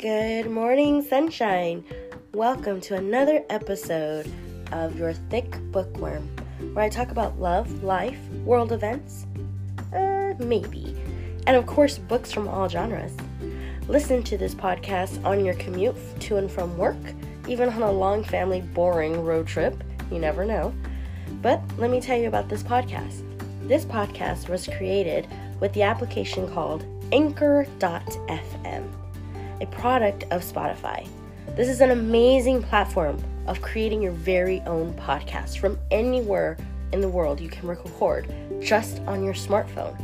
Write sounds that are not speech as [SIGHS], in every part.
Good morning, sunshine. Welcome to another episode of Your Thick Bookworm, where I talk about love, life, world events, uh, maybe, and of course, books from all genres. Listen to this podcast on your commute to and from work, even on a long family boring road trip. You never know. But let me tell you about this podcast. This podcast was created with the application called Anchor.fm, a product of Spotify. This is an amazing platform of creating your very own podcast from anywhere in the world you can record just on your smartphone.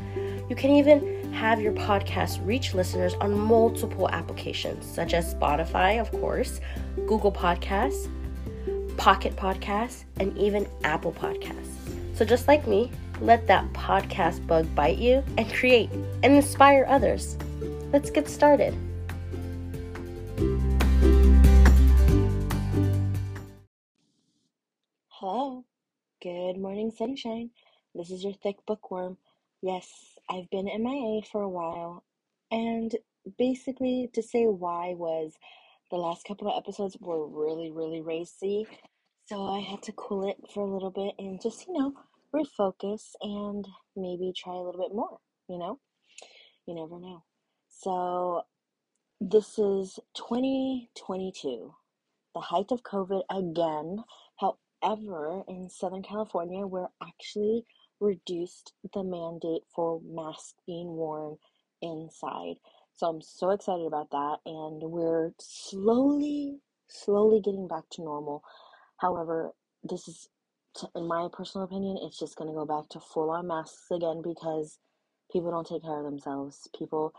You can even have your podcast reach listeners on multiple applications, such as Spotify, of course, Google Podcasts, Pocket Podcasts, and even Apple Podcasts. So, just like me, let that podcast bug bite you and create and inspire others. Let's get started. Morning, sunshine. This is your thick bookworm. Yes, I've been MIA for a while, and basically, to say why was the last couple of episodes were really, really racy, so I had to cool it for a little bit and just, you know, refocus and maybe try a little bit more, you know? You never know. So, this is 2022, the height of COVID again. However, in Southern California, we're actually reduced the mandate for masks being worn inside. So I'm so excited about that, and we're slowly, slowly getting back to normal. However, this is in my personal opinion, it's just going to go back to full on masks again because people don't take care of themselves. People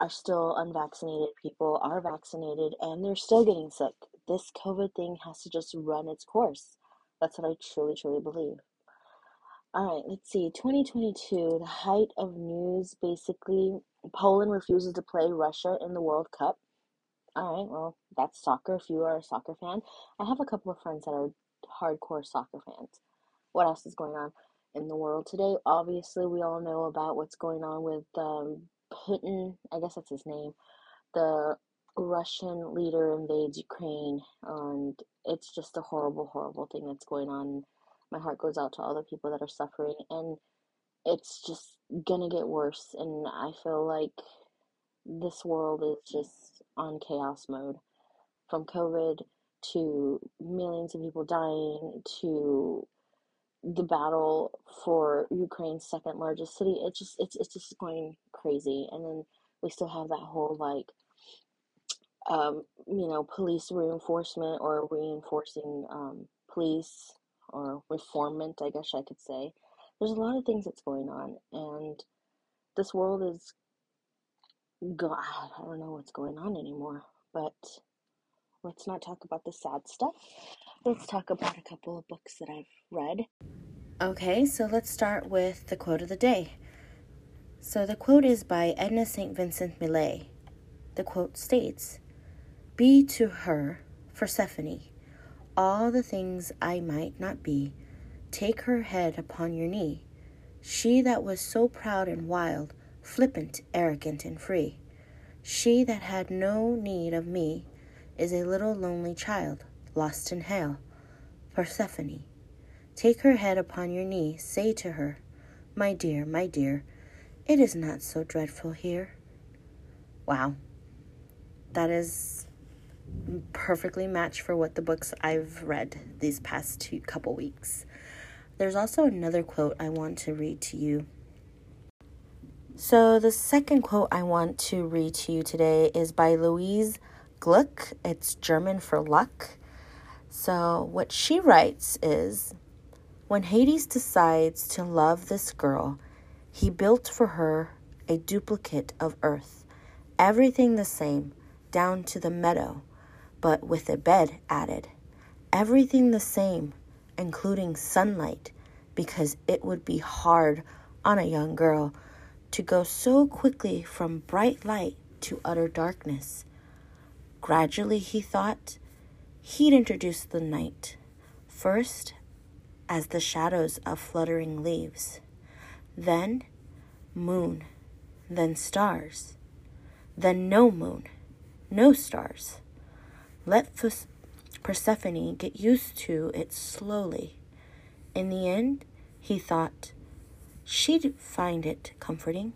are still unvaccinated, people are vaccinated, and they're still getting sick. This COVID thing has to just run its course. That's what I truly, truly believe. All right, let's see. 2022, the height of news basically, Poland refuses to play Russia in the World Cup. All right, well, that's soccer if you are a soccer fan. I have a couple of friends that are hardcore soccer fans. What else is going on in the world today? Obviously, we all know about what's going on with um, Putin. I guess that's his name. The Russian leader invades Ukraine, and it's just a horrible, horrible thing that's going on. My heart goes out to all the people that are suffering, and it's just gonna get worse. And I feel like this world is just on chaos mode from COVID to millions of people dying to the battle for Ukraine's second largest city. It just it's it's just going crazy. And then we still have that whole like um, you know, police reinforcement or reinforcing um, police or reformment, I guess I could say. There's a lot of things that's going on, and this world is God, I don't know what's going on anymore, but let's not talk about the sad stuff. Let's talk about a couple of books that I've read. Okay, so let's start with the quote of the day. So the quote is by Edna St. Vincent Millay. The quote states Be to her, Persephone, all the things I might not be. Take her head upon your knee. She that was so proud and wild, flippant, arrogant, and free. She that had no need of me is a little lonely child, lost in hell. Persephone, take her head upon your knee, say to her, My dear, my dear, it is not so dreadful here. Wow. That is perfectly match for what the books I've read these past two couple weeks. There's also another quote I want to read to you. So, the second quote I want to read to you today is by Louise Gluck. It's German for luck. So, what she writes is When Hades decides to love this girl, he built for her a duplicate of Earth, everything the same, down to the meadow, but with a bed added. Everything the same, including sunlight, because it would be hard on a young girl to go so quickly from bright light to utter darkness. Gradually, he thought, he'd introduce the night, first as the shadows of fluttering leaves, then moon, then stars, then no moon, no stars. Let Persephone get used to it slowly. In the end, he thought she'd find it comforting.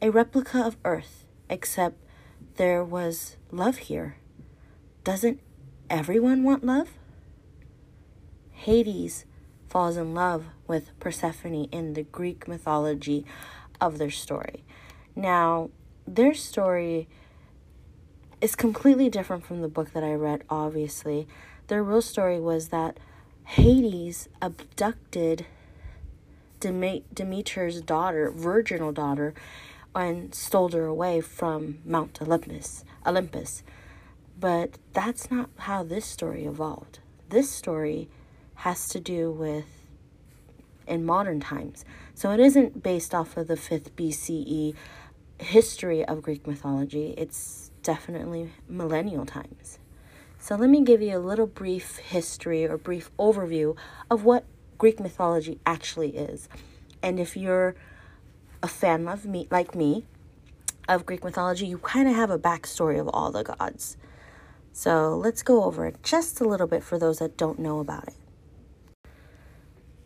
A replica of Earth, except there was love here. Doesn't everyone want love? Hades falls in love with Persephone in the Greek mythology of their story. Now, their story is completely different from the book that I read, obviously. Their real story was that Hades abducted Demeter's daughter, virginal daughter, and stole her away from Mount Olympus. Olympus. But that's not how this story evolved. This story has to do with in modern times. So it isn't based off of the 5th BCE history of Greek mythology. It's definitely millennial times. So let me give you a little brief history or brief overview of what Greek mythology actually is. And if you're a fan of me like me of Greek mythology, you kind of have a backstory of all the gods. So let's go over it just a little bit for those that don't know about it.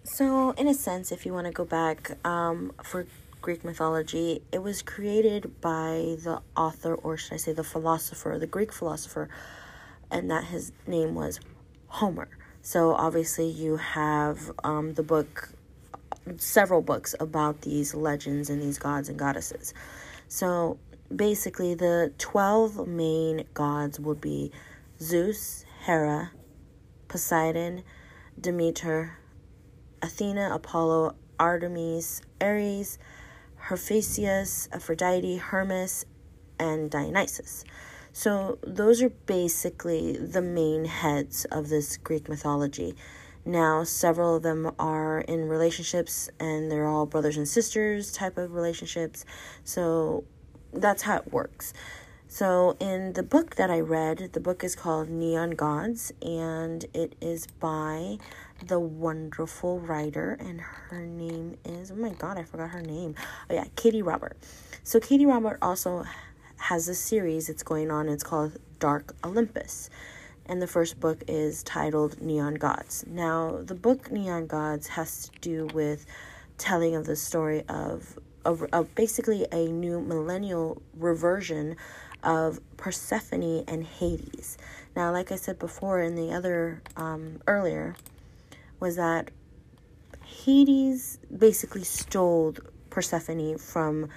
So, in a sense, if you want to go back um, for Greek mythology, it was created by the author, or should I say the philosopher, the Greek philosopher, and that his name was Homer. So, obviously, you have um, the book, several books about these legends and these gods and goddesses. So, basically, the 12 main gods would be Zeus, Hera, Poseidon, Demeter, Athena, Apollo, Artemis, Ares, Hephaestus, Aphrodite, Hermes, and Dionysus. So, those are basically the main heads of this Greek mythology. Now, several of them are in relationships and they're all brothers and sisters type of relationships. So, that's how it works. So, in the book that I read, the book is called Neon Gods and it is by the wonderful writer, and her name is oh my god, I forgot her name. Oh yeah, Katee Robert. So Katee Robert also has a series that's going on. It's called Dark Olympus, and the first book is titled Neon Gods. Now, the book Neon Gods has to do with telling of the story of of, of basically a new millennial reversion of Persephone and Hades. Now, like I said before in the other um, earlier was that Hades basically stole Persephone from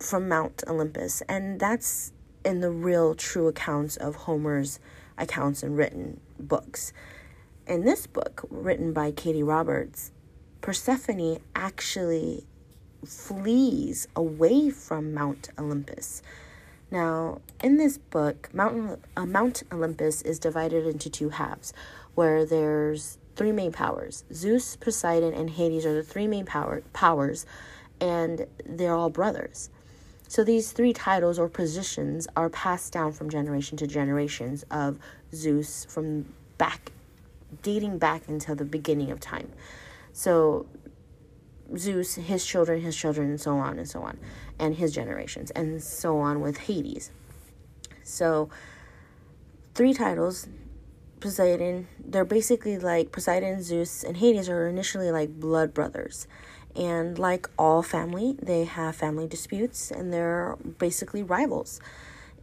from Mount Olympus, and that's in the real true accounts of Homer's accounts and written books. In this book, written by Katee Roberts, Persephone actually flees away from Mount Olympus. Now, in this book, Mount, uh, Mount Olympus is divided into two halves, where there's three main powers. Zeus, Poseidon, and Hades are the three main power powers, and they're all brothers. So these three titles or positions are passed down from generation to generations of Zeus from back dating back until the beginning of time. So Zeus, his children, his children, and so on and so on, and his generations, and so on with Hades. So, three titles Poseidon, they're basically like Poseidon, Zeus, and Hades are initially like blood brothers. And like all family, they have family disputes and they're basically rivals.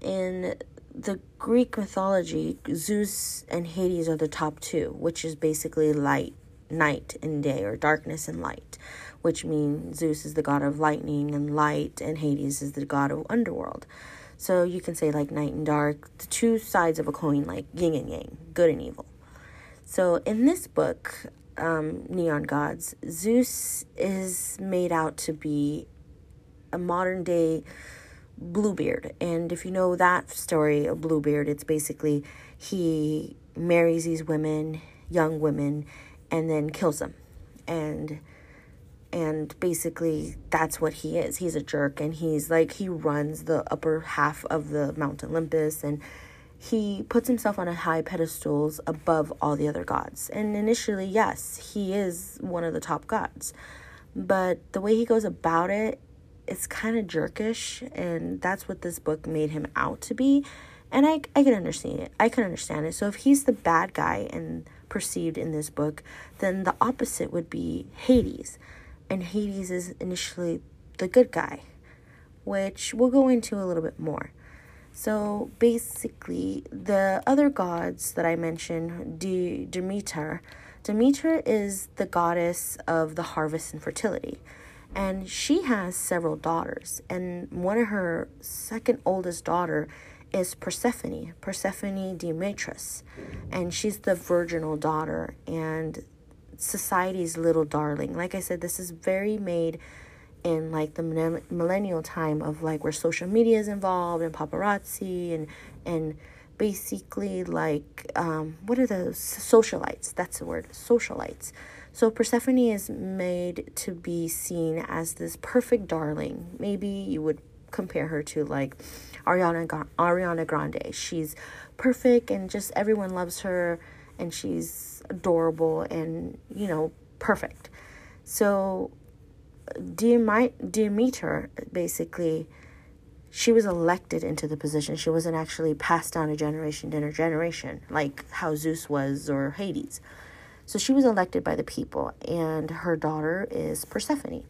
In the Greek mythology, Zeus and Hades are the top two, which is basically light, night and day, or darkness and light, which means Zeus is the god of lightning and light, and Hades is the god of underworld. So you can say like night and dark, the two sides of a coin, like yin and yang, good and evil. So in this book, um, Neon Gods, Zeus is made out to be a modern day Bluebeard. And if you know that story of Bluebeard, it's basically he marries these women, young women, and then kills them. And and basically that's what he is he's a jerk and he's like he runs the upper half of the mount olympus and he puts himself on a high pedestals above all the other gods and initially yes he is one of the top gods but the way he goes about it it's kind of jerkish, and that's what this book made him out to be. And I, I can understand it. I can understand it. So if he's the bad guy and perceived in this book, then the opposite would be Hades. And Hades is initially the good guy, which we'll go into a little bit more. So basically, the other gods that I mentioned, De- Demeter, Demeter is the goddess of the harvest and fertility. And she has several daughters. And one of her second oldest daughter is Persephone, Persephone Demetrius. And she's the virginal daughter and society's little darling. Like I said, this is very made in like the millennial time of like where social media is involved and paparazzi and and basically like um, what are those? Socialites. That's the word socialites. So persephone is made to be seen as this perfect darling. Maybe you would compare her to like ariana ariana grande. She's perfect and just everyone loves her and she's adorable and you know perfect so Demeter, basically, she was elected into the position. She wasn't actually passed down a generation to a generation, like how Zeus was or Hades. So she was elected by the people, and her daughter is Persephone.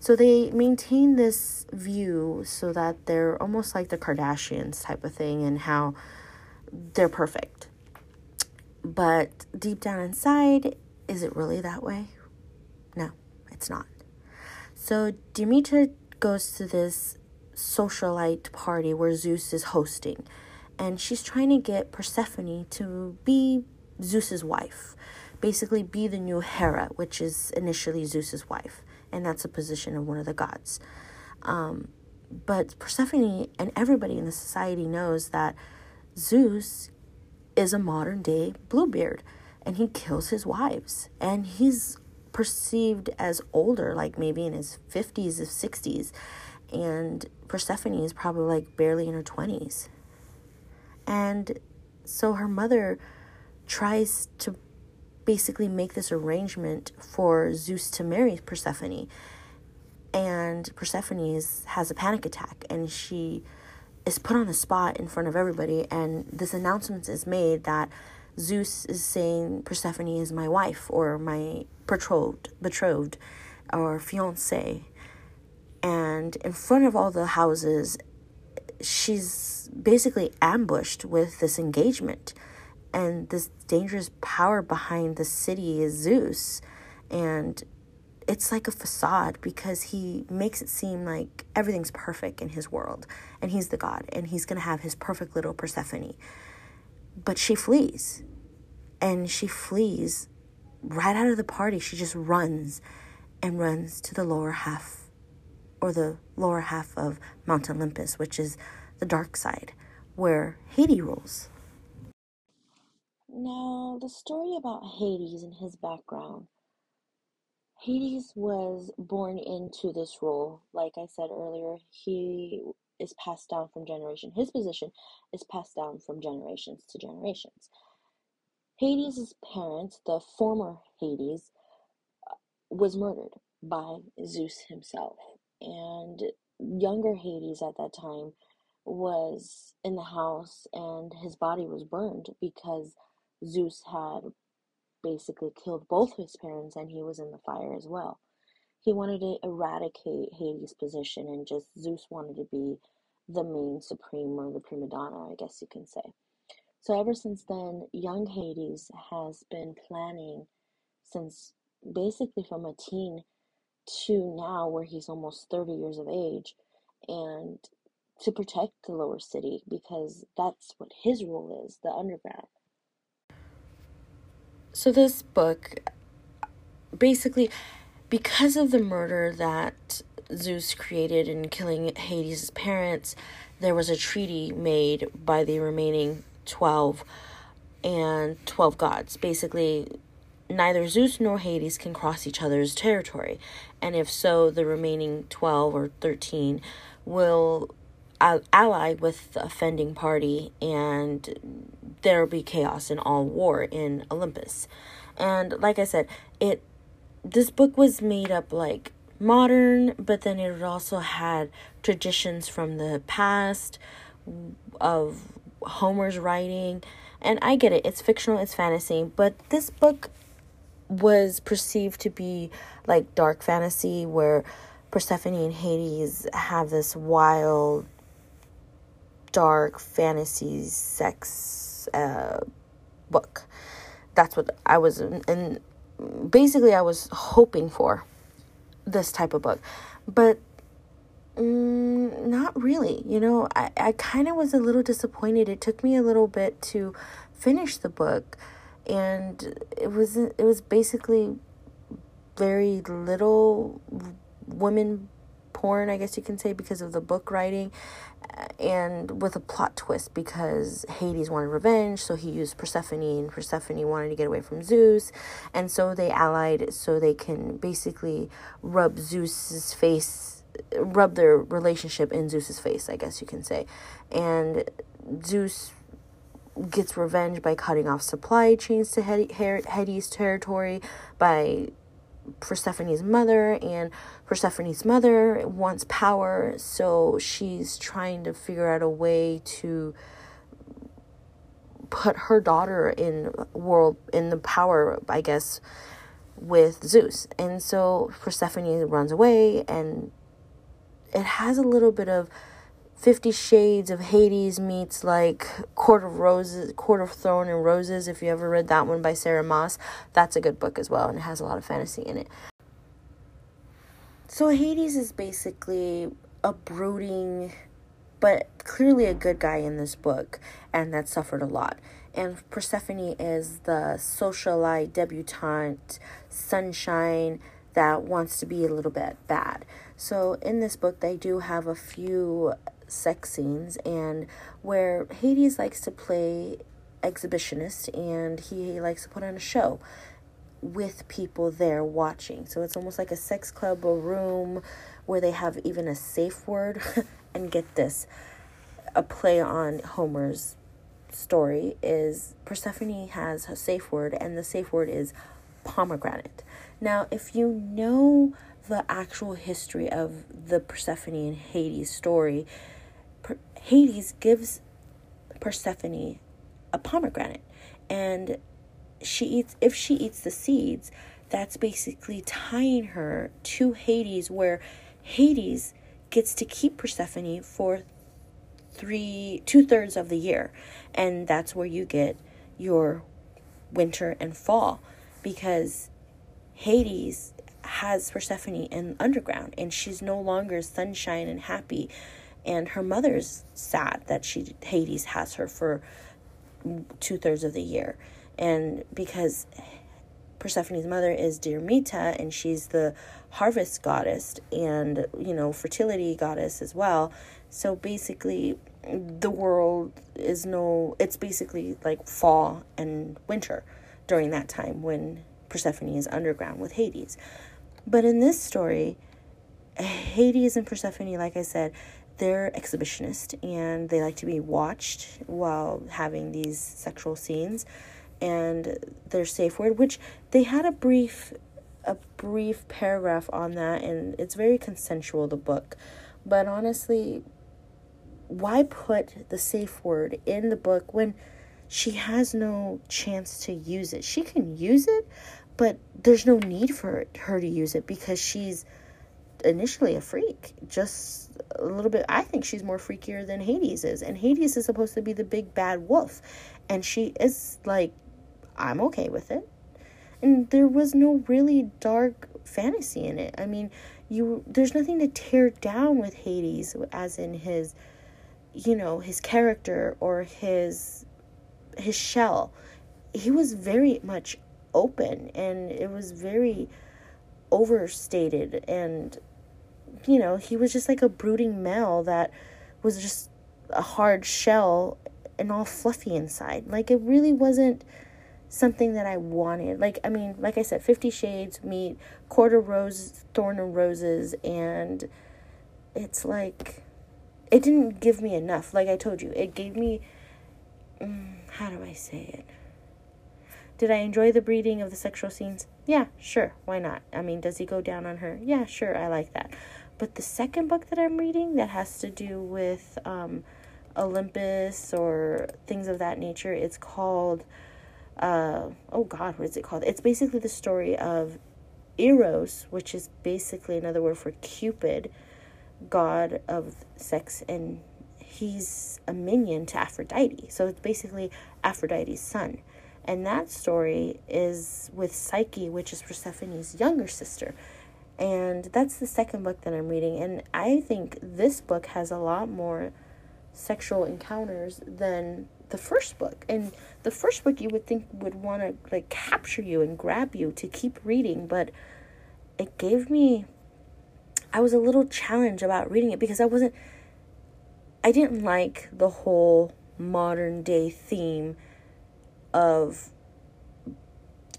So they maintain this view so that they're almost like the Kardashians type of thing, and how they're perfect. But deep down inside, is it really that way? No, it's not. So Demeter goes to this socialite party where Zeus is hosting, and she's trying to get Persephone to be Zeus's wife, basically be the new Hera, which is initially Zeus's wife, and that's a position of one of the gods. Um, but Persephone and everybody in the society knows that Zeus is a modern day Bluebeard and he kills his wives and he's perceived as older, like maybe in his 50s or 60s. And Persephone is probably like barely in her 20s. And so her mother tries to basically make this arrangement for Zeus to marry Persephone. And Persephone is, has a panic attack and she is put on the spot in front of everybody. And this announcement is made that Zeus is saying Persephone is my wife or my betrothed, betrothed or fiance. And in front of all the houses, she's basically ambushed with this engagement. And this dangerous power behind the city is Zeus. And it's like a facade because he makes it seem like everything's perfect in his world and he's the god and he's going to have his perfect little Persephone. But she flees and she flees right out of the party. She just runs and runs to the lower half or the lower half of Mount Olympus, which is the dark side where Hades rules. Now, the story about Hades and his background. Hades was born into this role. Like I said earlier, he is passed down from generation. His position is passed down from generations to generations. Hades' parents, the former Hades, was murdered by Zeus himself. And younger Hades at that time was in the house and his body was burned because Zeus had basically killed both his parents and he was in the fire as well. He wanted to eradicate Hades' position and just Zeus wanted to be the main supreme or the prima donna, I guess you can say. So ever since then, young Hades has been planning since basically from a teen to now, where he's almost 30 years of age, and to protect the lower city because that's what his role is the underground. So, this book basically, because of the murder that Zeus created in killing Hades' parents, there was a treaty made by the remaining 12 and 12 gods. Basically, neither Zeus nor Hades can cross each other's territory. And if so, the remaining 12 or 13 will ally with the offending party and there'll be chaos and all war in Olympus. And like I said, it this book was made up like modern, but then it also had traditions from the past of Homer's writing. And I get it, it's fictional, it's fantasy, but this book was perceived to be like dark fantasy where Persephone and Hades have this wild, dark fantasy sex uh, book. That's what I was, and basically, I was hoping for this type of book. But mm, not really. You know, I, I kind of was a little disappointed. It took me a little bit to finish the book and it was it was basically very little women porn, I guess you can say, because of the book writing, uh, and with a plot twist because Hades wanted revenge, so he used Persephone, and Persephone wanted to get away from Zeus, and so they allied so they can basically rub Zeus's face, rub their relationship in Zeus's face, I guess you can say, and Zeus gets revenge by cutting off supply chains to Hades territory by Persephone's mother, and Persephone's mother wants power, so she's trying to figure out a way to put her daughter in world in the power, I guess, with Zeus. And so Persephone runs away and it has a little bit of Fifty Shades of Hades meets like Court of Roses, Court of Thorn and Roses. If you ever read that one by Sarah Maas that's a good book as well, and it has a lot of fantasy in it. So Hades is basically a brooding, but clearly a good guy in this book, and that suffered a lot. And Persephone is the socialite debutante, sunshine that wants to be a little bit bad. So in this book, they do have a few sex scenes and where Hades likes to play exhibitionist and he likes to put on a show with people there watching. So it's almost like a sex club, a room where they have even a safe word. [LAUGHS] and get this a play on Homer's story is Persephone has a safe word, and the safe word is pomegranate. Now, if you know the actual history of the Persephone and Hades story, Hades gives Persephone a pomegranate and she eats if she eats the seeds that's basically tying her to Hades where Hades gets to keep Persephone for three two thirds of the year. And that's where you get your winter and fall because Hades has Persephone in underground and she's no longer sunshine and happy. And her mother's sad that she Hades has her for two thirds of the year, and because Persephone's mother is Demeter, and she's the harvest goddess and you know fertility goddess as well. So basically, the world is no. It's basically like fall and winter during that time when Persephone is underground with Hades. But in this story, Hades and Persephone, like I said, they're exhibitionist and they like to be watched while having these sexual scenes and their safe word which they had a brief a brief paragraph on that and it's very consensual the book but honestly why put the safe word in the book when she has no chance to use it she can use it but there's no need for her to use it because she's initially a freak just a little bit I think she's more freakier than Hades is. And Hades is supposed to be the big bad wolf. And she is like I'm okay with it. And there was no really dark fantasy in it. I mean, you there's nothing to tear down with Hades as in his you know, his character or his his shell. He was very much open and it was very overstated and you know, he was just like a brooding male that was just a hard shell and all fluffy inside. Like it really wasn't something that I wanted. Like I mean, like I said, Fifty Shades meet Court of Rose, Thorn and Roses, and it's like it didn't give me enough. Like I told you, it gave me. Um, how do I say it? Did I enjoy the breeding of the sexual scenes? Yeah, sure, why not? I mean, does he go down on her? Yeah, sure, I like that. But the second book that I'm reading that has to do with um, Olympus or things of that nature, it's called, uh, oh God, what is it called? It's basically the story of Eros, which is basically another word for Cupid, god of sex, and he's a minion to Aphrodite. So it's basically Aphrodite's son. And that story is with Psyche, which is Persephone's younger sister. And that's the second book that I'm reading. And I think this book has a lot more sexual encounters than the first book. And the first book you would think would want to like capture you and grab you to keep reading, but it gave me I was a little challenged about reading it because I wasn't I didn't like the whole modern day theme of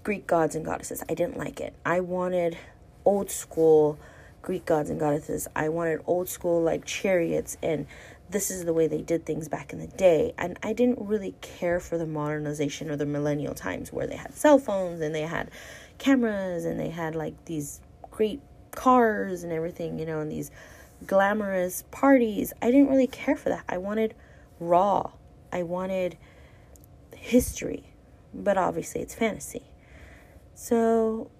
Greek gods and goddesses. I didn't like it. I wanted old school Greek gods and goddesses. I wanted old school like chariots and this is the way they did things back in the day. And I didn't really care for the modernization or the millennial times where they had cell phones and they had cameras and they had like these great cars and everything, you know, and these glamorous parties. I didn't really care for that. I wanted raw. I wanted history, but obviously it's fantasy. So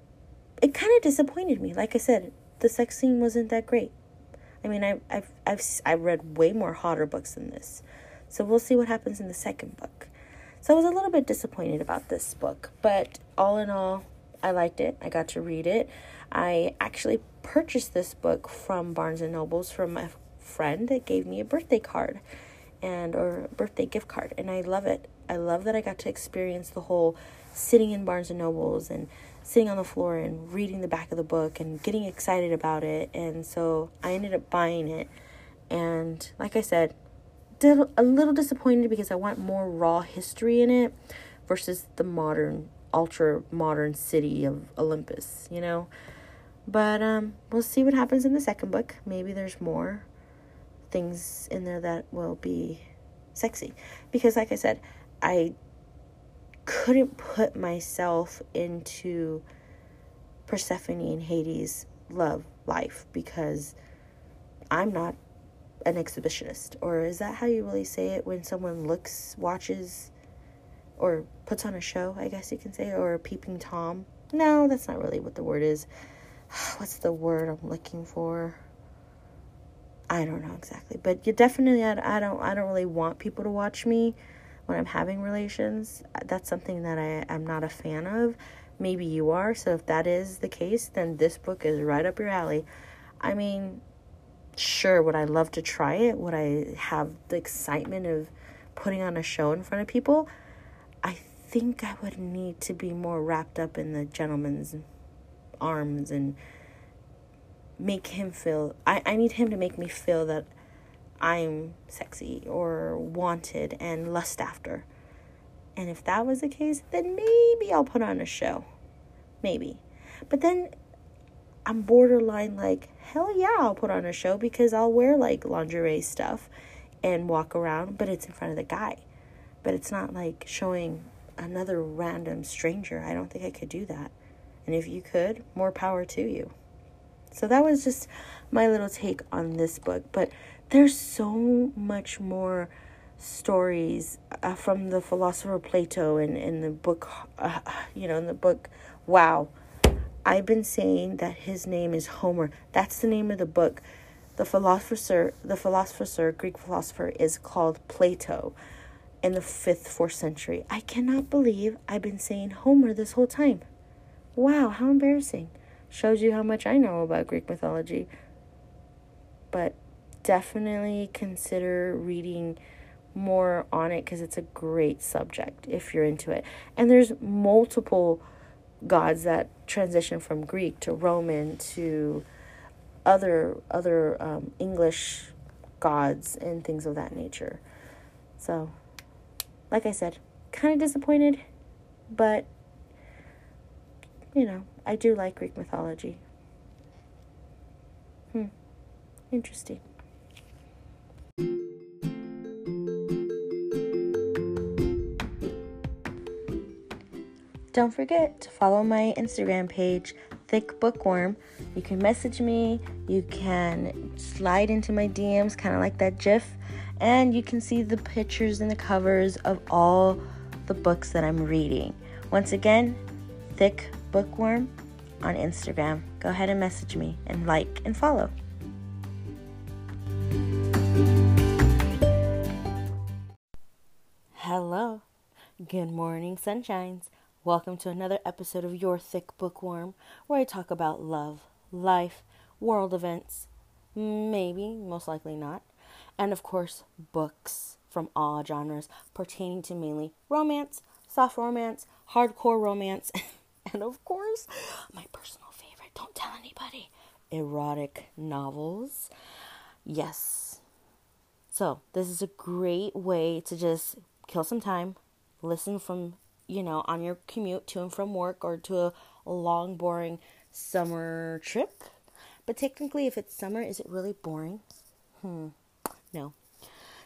it kind of disappointed me. Like I said, the sex scene wasn't that great. I mean, I, I've I've I've read way more hotter books than this, so we'll see what happens in the second book. So I was a little bit disappointed about this book, but all in all, I liked it. I got to read it. I actually purchased this book from Barnes and Nobles from a friend that gave me a birthday card and or birthday gift card and I love it. I love that I got to experience the whole sitting in Barnes and Nobles and sitting on the floor and reading the back of the book and getting excited about it. And so I ended up buying it. And like I said, a little disappointed because I want more raw history in it versus the modern, ultra modern city of Olympus, you know? But um, we'll see what happens in the second book. Maybe there's more things in there that will be sexy. Because, like I said, I couldn't put myself into Persephone and Hades' love life because I'm not an exhibitionist. Or is that how you really say it when someone looks, watches, or puts on a show, I guess you can say, or a peeping Tom? No, that's not really what the word is. [SIGHS] What's the word I'm looking for? I don't know exactly, but you definitely I, I don't I don't really want people to watch me when I'm having relations. That's something that I, I'm not a fan of. Maybe you are. So if that is the case, then this book is right up your alley. I mean, sure, would I love to try it? Would I have the excitement of putting on a show in front of people? I think I would need to be more wrapped up in the gentleman's arms and make him feel I, I need him to make me feel that I'm sexy or wanted and lust after. And if that was the case, then maybe I'll put on a show. Maybe. But then I'm borderline like, hell yeah, I'll put on a show because I'll wear like lingerie stuff and walk around, but it's in front of the guy. But it's not like showing another random stranger. I don't think I could do that. And if you could, more power to you. So that was just my little take on this book. But there's so much more stories uh, from the philosopher Plato in, in the book, uh, you know, in the book, wow. I've been saying that his name is Homer. That's the name of the book. The philosopher, the philosopher, Greek philosopher, is called Plato in the fifth, fourth century. I cannot believe I've been saying Homer this whole time. Wow, how embarrassing. Shows you how much I know about Greek mythology. But definitely consider reading more on it because it's a great subject if you're into it. And there's multiple gods that transition from Greek to Roman to other other um, English gods and things of that nature. So, like I said, kind of disappointed, but you know, I do like Greek mythology. Hmm. Interesting. Don't forget to follow my Instagram page, Thick Bookworm. You can message me, you can slide into my DMs, kind of like that GIF, and you can see the pictures and the covers of all the books that I'm reading. Once again, Thick Bookworm on Instagram. Go ahead and message me and like and follow. Good morning, sunshines. Welcome to another episode of Your Thick Bookworm, where I talk about love, life, world events, maybe, most likely not, and of course, books from all genres pertaining to mainly romance, soft romance, hardcore romance, [LAUGHS] and of course, my personal favorite, don't tell anybody, erotic novels. Yes. So, this is a great way to just kill some time, listen from, you know, on your commute to and from work or to a, long, boring summer trip. But technically, if it's summer, is it really boring? Hmm. No.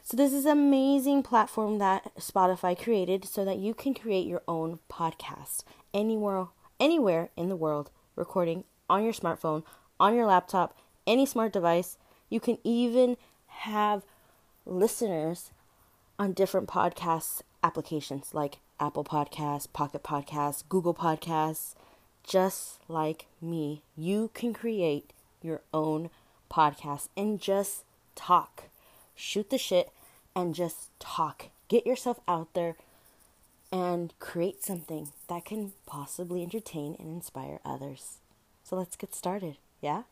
So this is an amazing platform that Spotify created so that you can create your own podcast anywhere anywhere in the world, recording on your smartphone, on your laptop, any smart device. You can even have listeners on different podcast applications like Apple Podcasts, Pocket Podcasts, Google Podcasts. Just like me, you can create your own podcast and just talk shoot the shit, and just talk. Get yourself out there and create something that can possibly entertain and inspire others. So let's get started, yeah?